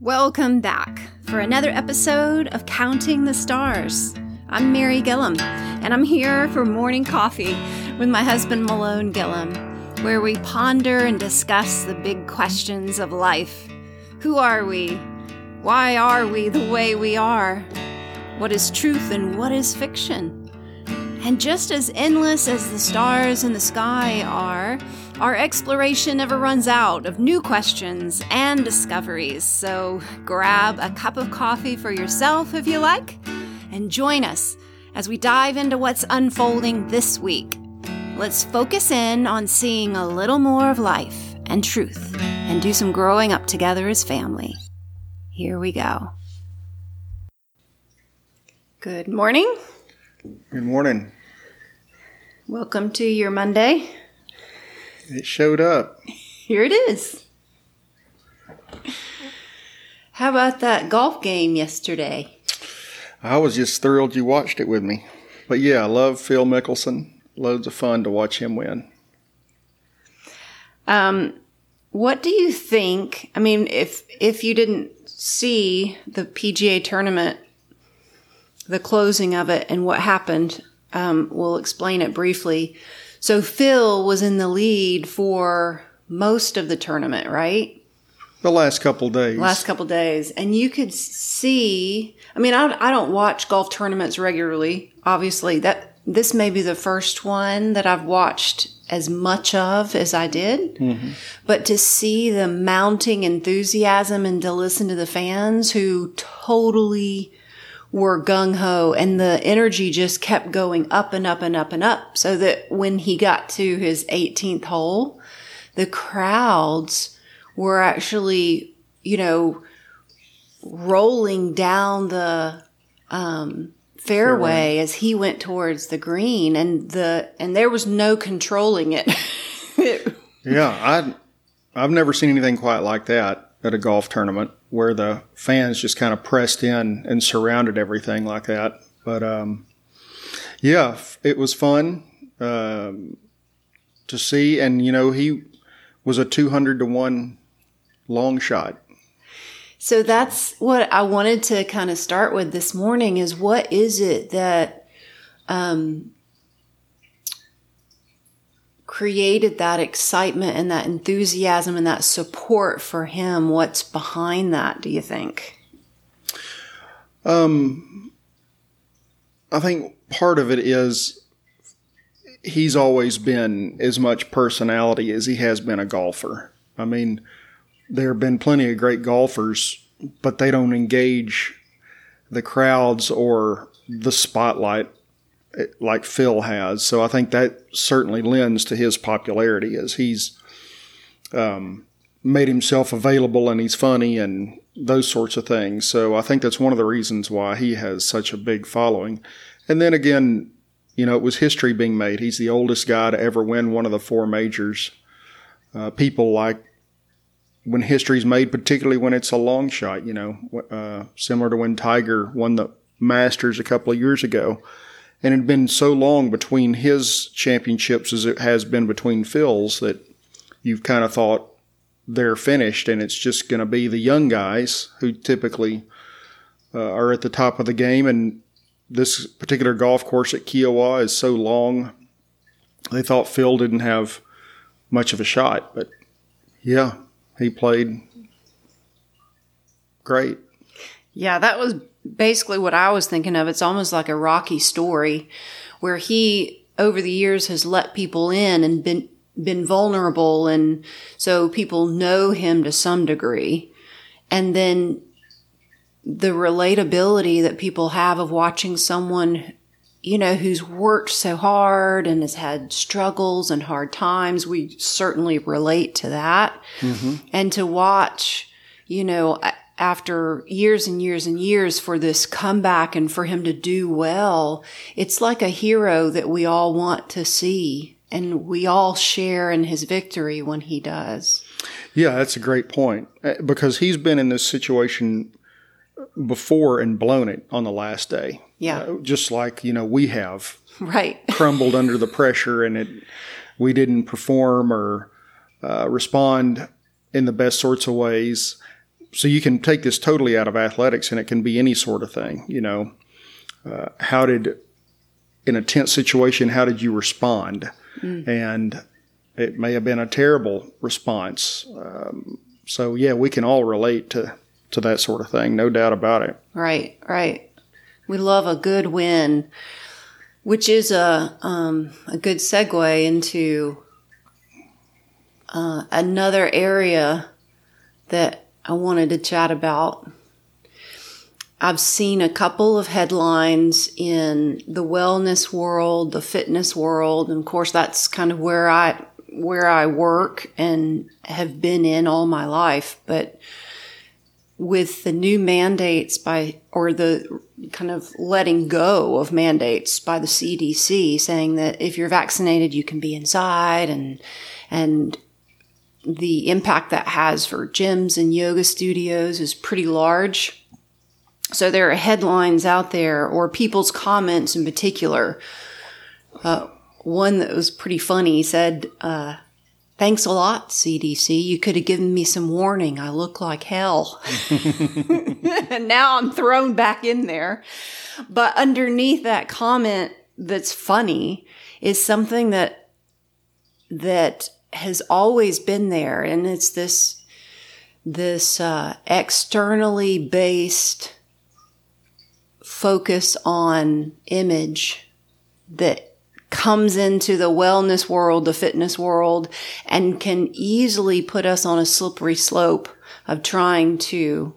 Welcome back for another episode of Counting the Stars. I'm Mary Gillum, and I'm here for morning coffee with my husband Malone Gillum, where we ponder and discuss the big questions of life. Who are we? Why are we the way we are? What is truth and what is fiction? And just as endless as the stars in the sky are, our exploration never runs out of new questions and discoveries. So grab a cup of coffee for yourself if you like, and join us as we dive into what's unfolding this week. Let's focus in on seeing a little more of life and truth and do some growing up together as family. Here we go. Good morning. Good morning. Welcome to your Monday. It showed up. Here it is. How about that golf game yesterday? I was just thrilled you watched it with me. But yeah, I love Phil Mickelson. Loads of fun to watch him win. Um, what do you think? I mean, if if you didn't see the PGA tournament, the closing of it, and what happened, um, we'll explain it briefly. So Phil was in the lead for most of the tournament, right? The last couple days. Last couple days, and you could see. I mean, I, I don't watch golf tournaments regularly. Obviously, that this may be the first one that I've watched as much of as I did. Mm-hmm. But to see the mounting enthusiasm and to listen to the fans who totally were gung ho and the energy just kept going up and up and up and up so that when he got to his 18th hole, the crowds were actually, you know, rolling down the, um, fairway, fairway as he went towards the green and the, and there was no controlling it. yeah. I, I've never seen anything quite like that at a golf tournament where the fans just kind of pressed in and surrounded everything like that. But um, yeah, it was fun um, to see, and you know he was a two hundred to one long shot. So that's what I wanted to kind of start with this morning is what is it that um, created that excitement and that enthusiasm and that support for him? What's behind that, do you think? Um, I think part of it is he's always been as much personality as he has been a golfer. I mean, there have been plenty of great golfers, but they don't engage the crowds or the spotlight like Phil has. So I think that certainly lends to his popularity as he's um, made himself available and he's funny and those sorts of things. So I think that's one of the reasons why he has such a big following. And then again, you know, it was history being made. He's the oldest guy to ever win one of the four majors. Uh, people like when history's made, particularly when it's a long shot, you know, uh, similar to when Tiger won the Masters a couple of years ago and it had been so long between his championships as it has been between Phil's that you've kind of thought they're finished and it's just going to be the young guys who typically uh, are at the top of the game. And this particular golf course at Kiawah is so long, they thought Phil didn't have much of a shot. But yeah, he played great. Yeah, that was basically what I was thinking of. It's almost like a Rocky story where he, over the years, has let people in and been, been vulnerable. And so people know him to some degree. And then the relatability that people have of watching someone, you know, who's worked so hard and has had struggles and hard times. We certainly relate to that. Mm-hmm. And to watch, you know, after years and years and years for this comeback and for him to do well, it's like a hero that we all want to see and we all share in his victory when he does. Yeah, that's a great point uh, because he's been in this situation before and blown it on the last day. Yeah. Uh, just like, you know, we have. Right. crumbled under the pressure and it we didn't perform or uh, respond in the best sorts of ways so you can take this totally out of athletics and it can be any sort of thing. You know, uh, how did, in a tense situation, how did you respond? Mm. And it may have been a terrible response. Um, so yeah, we can all relate to to that sort of thing, no doubt about it. Right, right. We love a good win, which is a um, a good segue into uh, another area that I wanted to chat about. I've seen a couple of headlines in the wellness world, the fitness world, and of course that's kind of where I where I work and have been in all my life, but with the new mandates by or the kind of letting go of mandates by the CDC saying that if you're vaccinated you can be inside and and the impact that has for gyms and yoga studios is pretty large. So there are headlines out there or people's comments in particular. Uh, one that was pretty funny said, uh, Thanks a lot, CDC. You could have given me some warning. I look like hell. and now I'm thrown back in there. But underneath that comment that's funny is something that, that has always been there. And it's this, this, uh, externally based focus on image that comes into the wellness world, the fitness world, and can easily put us on a slippery slope of trying to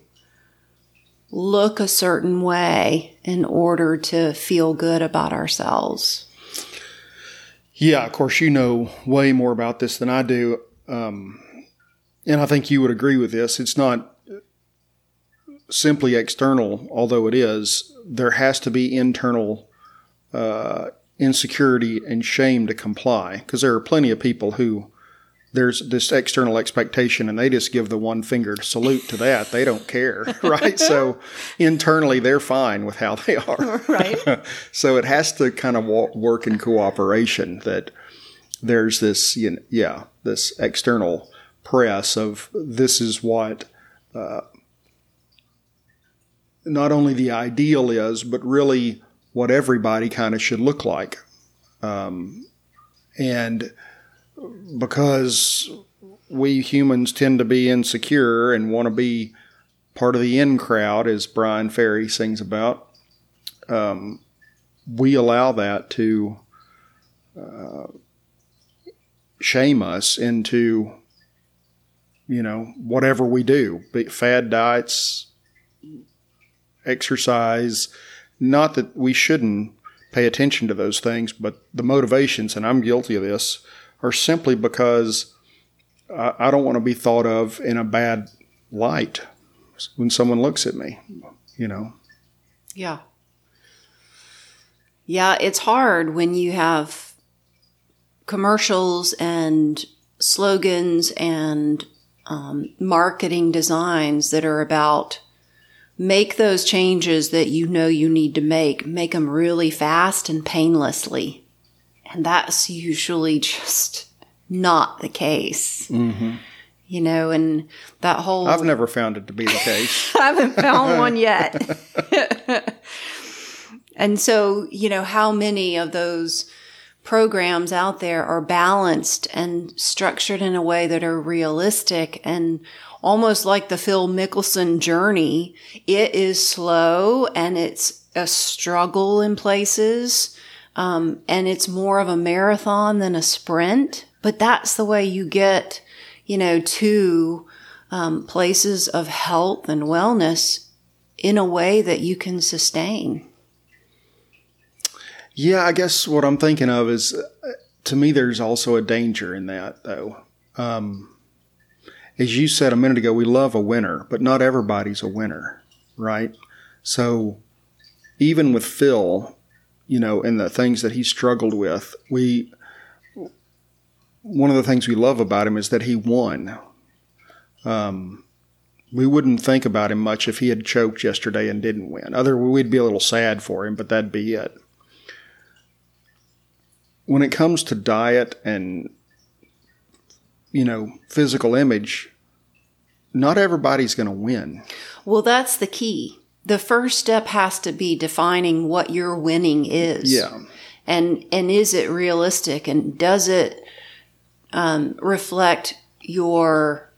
look a certain way in order to feel good about ourselves. Yeah, of course, you know way more about this than I do. Um, and I think you would agree with this. It's not simply external, although it is. There has to be internal uh, insecurity and shame to comply because there are plenty of people who there's this external expectation and they just give the one fingered salute to that. They don't care right? So internally they're fine with how they are. Right. So it has to kind of work in cooperation that there's this you know, yeah this external press of this is what uh, not only the ideal is but really what everybody kind of should look like. Um, and because we humans tend to be insecure and want to be part of the in crowd, as Bryan Ferry sings about, um, we allow that to uh, shame us into, you know, whatever we do, fad diets, exercise, not that we shouldn't pay attention to those things, but the motivations, and I'm guilty of this, are simply because I, I don't want to be thought of in a bad light when someone looks at me, you know? Yeah. Yeah, it's hard when you have commercials and slogans and um, marketing designs that are about make those changes that you know you need to make, make them really fast and painlessly. And that's usually just not the case. Mm-hmm. You know, and that whole. I've never found it to be the case. I haven't found one yet. and so, you know, how many of those programs out there are balanced and structured in a way that are realistic and almost like the Phil Mickelson journey. It is slow and it's a struggle in places. Um, and it's more of a marathon than a sprint, but that's the way you get, you know, to, um, places of health and wellness in a way that you can sustain. Yeah, I guess what I'm thinking of is, uh, to me, there's also a danger in that, though. Um, as you said a minute ago, we love a winner, but not everybody's a winner, right? So even with Phil, you know, and the things that he struggled with, we one of the things we love about him is that he won. Um, we wouldn't think about him much if he had choked yesterday and didn't win. Other, we'd be a little sad for him, but that'd be it. When it comes to diet and you know, physical image, not everybody's going to win. Well, that's the key. The first step has to be defining what your winning is. Yeah. And and is it realistic and does it um, reflect your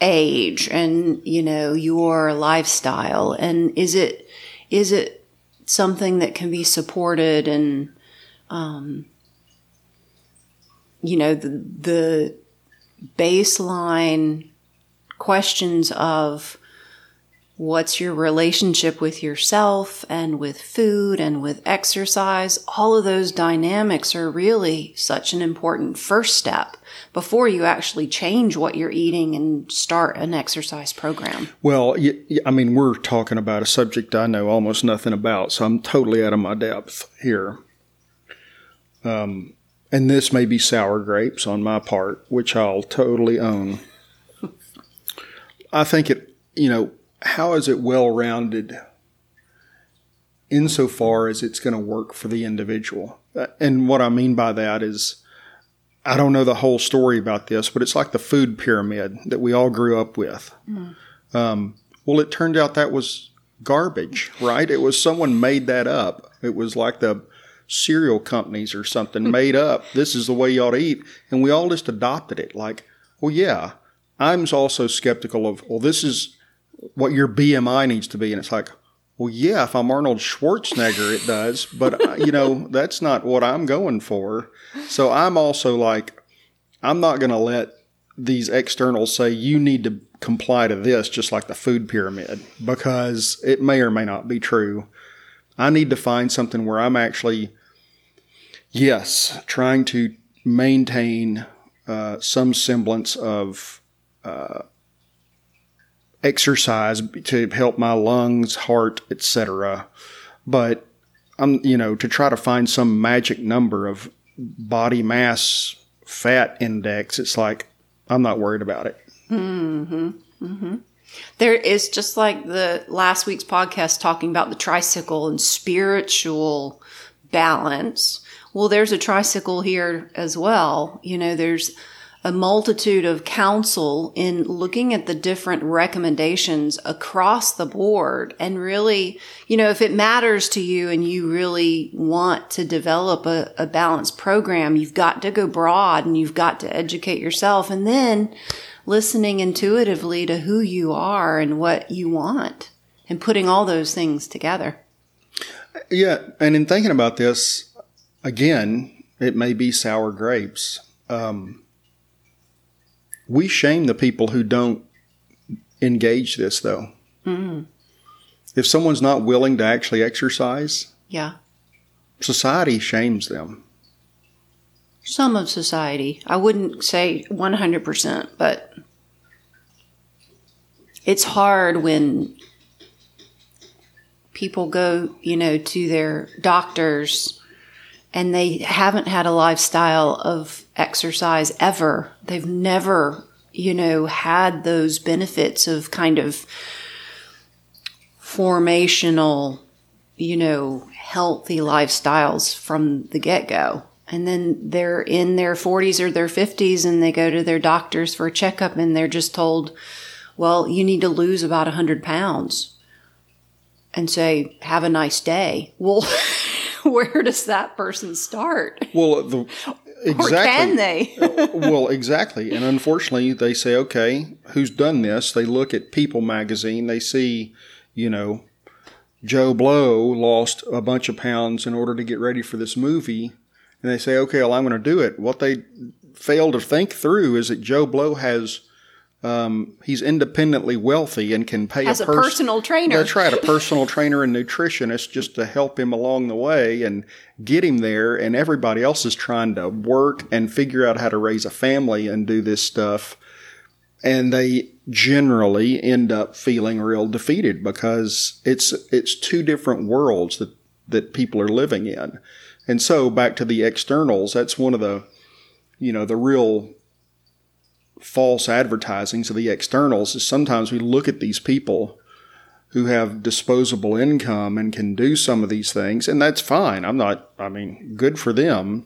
age and you know your lifestyle and is it is it something that can be supported and um, you know the the baseline questions of what's your relationship with yourself and with food and with exercise all of those dynamics are really such an important first step before you actually change what you're eating and start an exercise program Well, I mean, we're talking about a subject I know almost nothing about, so I'm totally out of my depth here. Um, and this may be sour grapes on my part, which I'll totally own. I think it, you know, how is it well rounded insofar as it's going to work for the individual? Uh, And what I mean by that is, I don't know the whole story about this, but it's like the food pyramid that we all grew up with. Um, well, it turned out that was garbage, right? It was someone made that up. It was like the cereal companies or something made up. This is the way you ought to eat, and we all just adopted it. Like, well, yeah. I'm also skeptical of, well, this is what your BMI needs to be, and it's like, well, yeah, if I'm Arnold Schwarzenegger, it does, but uh, you know that's not what I'm going for. So I'm also like, I'm not going to let these externals say you need to comply to this, just like the food pyramid, because it may or may not be true. I need to find something where I'm actually, yes, trying to maintain uh, some semblance of uh, exercise to help my lungs, heart, etc. But I'm, you know, to try to find some magic number of body mass fat index, it's like I'm not worried about it. Mm-hmm. Mm-hmm. There is just like the last week's podcast talking about the tricycle and spiritual balance. Well, there's a tricycle here as well. You know, there's a multitude of counsel in looking at the different recommendations across the board and really, you know, if it matters to you and you really want to develop a, a balanced program, you've got to go broad and you've got to educate yourself and then listening intuitively to who you are and what you want and putting all those things together. Yeah, and in thinking about this, again, it may be sour grapes. Um, we shame the people who don't engage this, though. Mm-hmm. If someone's not willing to actually exercise, Yeah. society shames them. Some of society. I wouldn't say 100%, but it's hard when people go, you know, to their doctors and they haven't had a lifestyle of exercise ever. They've never, you know, had those benefits of kind of formational, you know, healthy lifestyles from the get go. And then they're in their 40s or their 50s and they go to their doctors for a checkup and they're just told, well, you need to lose about 100 pounds and say, have a nice day. Well, where does that person start? Well, the, exactly. Or can they? Uh, well, exactly. And unfortunately, they say, okay, who's done this? They look at People magazine. They see, you know, Joe Blow lost a bunch of pounds in order to get ready for this movie. And they say, okay, well, I'm going to do it. What they fail to think through is that Joe Blow has, um, he's independently wealthy and can pay As a pers- personal trainer. That's right, a personal trainer and nutritionist just to help him along the way and get him there. And everybody else is trying to work and figure out how to raise a family and do this stuff. And they generally end up feeling real defeated because it's it's two different worlds that that people are living in. And so back to the externals, that's one of the you know the real false advertisings of the externals is sometimes we look at these people who have disposable income and can do some of these things, and that's fine. I'm not, I mean, good for them.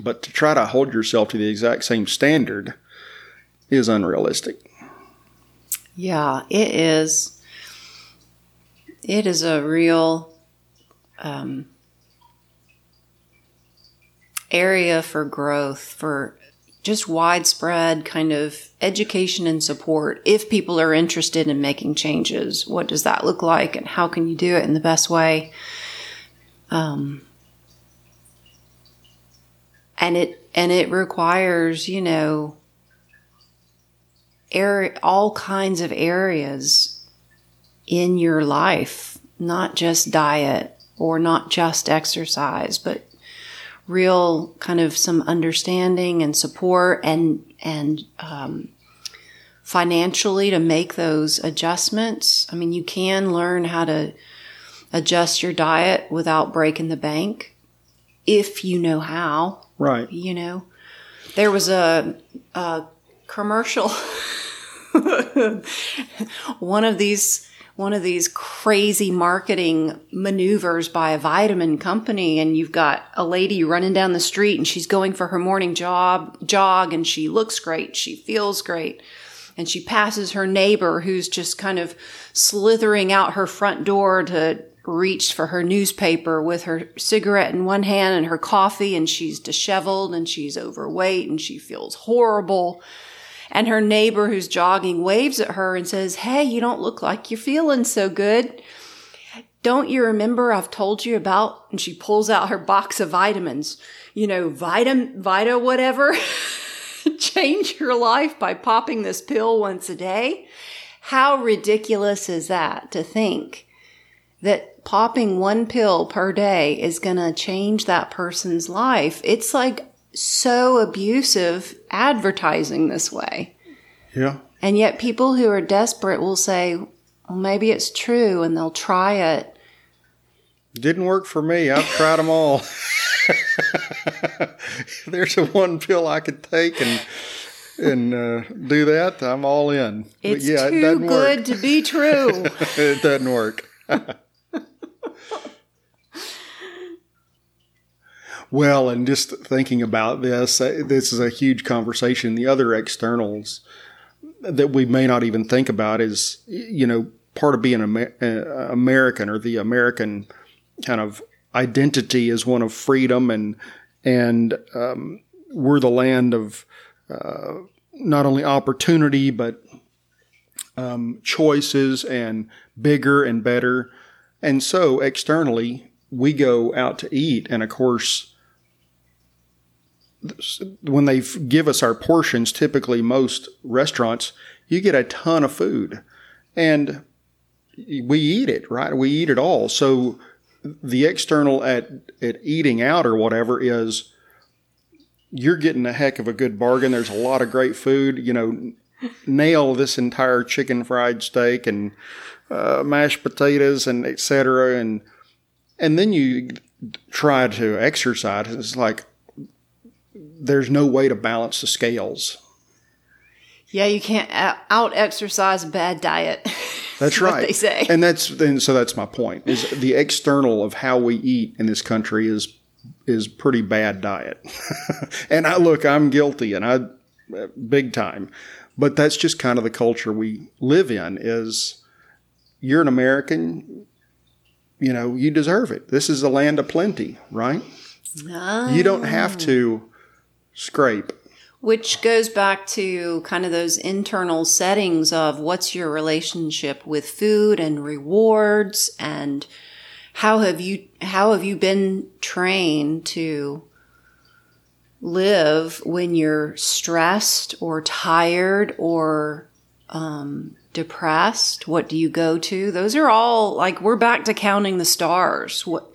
But to try to hold yourself to the exact same standard is unrealistic. Yeah, it is. It is a real um, area for growth, for just widespread kind of education and support. If people are interested in making changes, what does that look like, and how can you do it in the best way? Um, and it and it requires, you know, area, all kinds of areas in your life, not just diet or not just exercise, but real kind of some understanding and support and and um, financially to make those adjustments. I mean, you can learn how to adjust your diet without breaking the bank if you know how. Right. You know, there was a, a commercial. one of these one of these crazy marketing maneuvers by a vitamin company and you've got a lady running down the street and she's going for her morning job jog and she looks great she feels great and she passes her neighbor who's just kind of slithering out her front door to reach for her newspaper with her cigarette in one hand and her coffee and she's disheveled and she's overweight and she feels horrible and her neighbor who's jogging waves at her and says, Hey, you don't look like you're feeling so good. Don't you remember I've told you about? And she pulls out her box of vitamins, you know, Vitam, Vita, whatever. Change your life by popping this pill once a day. How ridiculous is that to think that popping one pill per day is going to change that person's life? It's like so abusive advertising this way. Yeah. And yet people who are desperate will say, well, maybe it's true and they'll try it. Didn't work for me. I've tried them all. There's a one pill I could take and and uh, do that. I'm all in. It's yeah, too it good work. to be true. it doesn't work. Well, and just thinking about this, uh, this is a huge conversation. The other externals that we may not even think about is, you know, part of being Amer- uh, American or the American kind of identity is one of freedom and and um, we're the land of uh, not only opportunity but um, choices and bigger and better. And so externally, we go out to eat, and of course, when they give us our portions, typically most restaurants, you get a ton of food and we eat it, right? We eat it all. So the external at, at eating out or whatever is you're getting a heck of a good bargain. There's a lot of great food, you know, nail this entire chicken fried steak and uh, mashed potatoes and etc. And, and then you try to exercise. It's like, there's no way to balance the scales. Yeah, you can't uh, out exercise bad diet. That's right. they say, and that's and so that's my point. Is the external of how we eat in this country is is pretty bad diet. and I look, I'm guilty, and I uh, big time. But that's just kind of the culture we live in. Is you're an American, you know, you deserve it. This is a land of plenty, right? No. You don't have ah. to scrape. Which goes back to kind of those internal settings of what's your relationship with food and rewards and how have you how have you been trained to live when you're stressed or tired or um, depressed? What do you go to? Those are all like we're back to counting the stars. What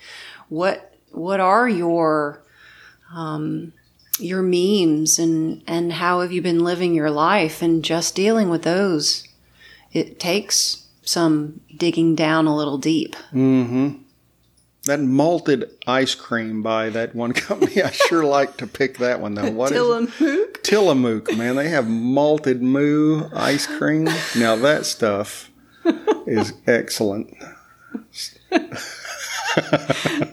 what what are your um, your memes and and how have you been living your life and just dealing with those. It takes some digging down a little deep. Mm-hmm. That malted ice cream by that one company i sure like to pick that one though. What tillamook? Tillamook man. They have malted moo ice cream. Now that stuff is excellent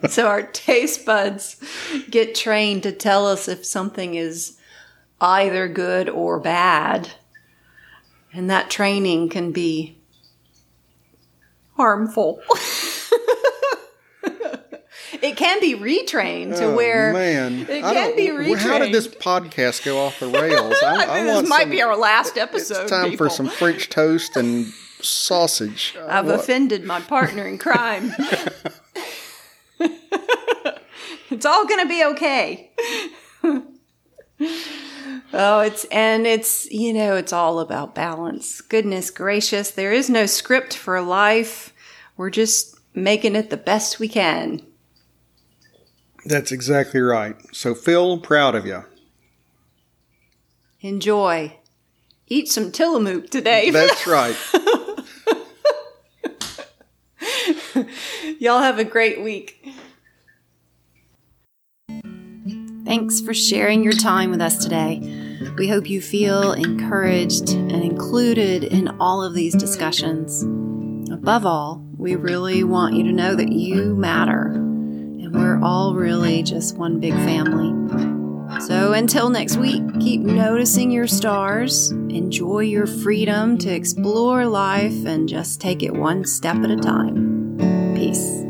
so our taste buds get trained to tell us if something is either good or bad. And that training can be harmful. it can be retrained to Oh, where man, it I can be retrained. How did this podcast go off the rails? I, I this want might some- be our last episode. It's time people. for some French toast and sausage. I've what- offended my partner in crime. it's all going to be okay. oh, it's and it's you know, it's all about balance. Goodness gracious, there is no script for life. We're just making it the best we can. That's exactly right. So, Phil, proud of you. Enjoy. Eat some Tillamook today. That's right. Y'all have a great week. Thanks for sharing your time with us today. We hope you feel encouraged and included in all of these discussions. Above all, we really want you to know that you matter and we're all really just one big family. So until next week, keep noticing your stars, enjoy your freedom to explore life, and just take it one step at a time. Peace.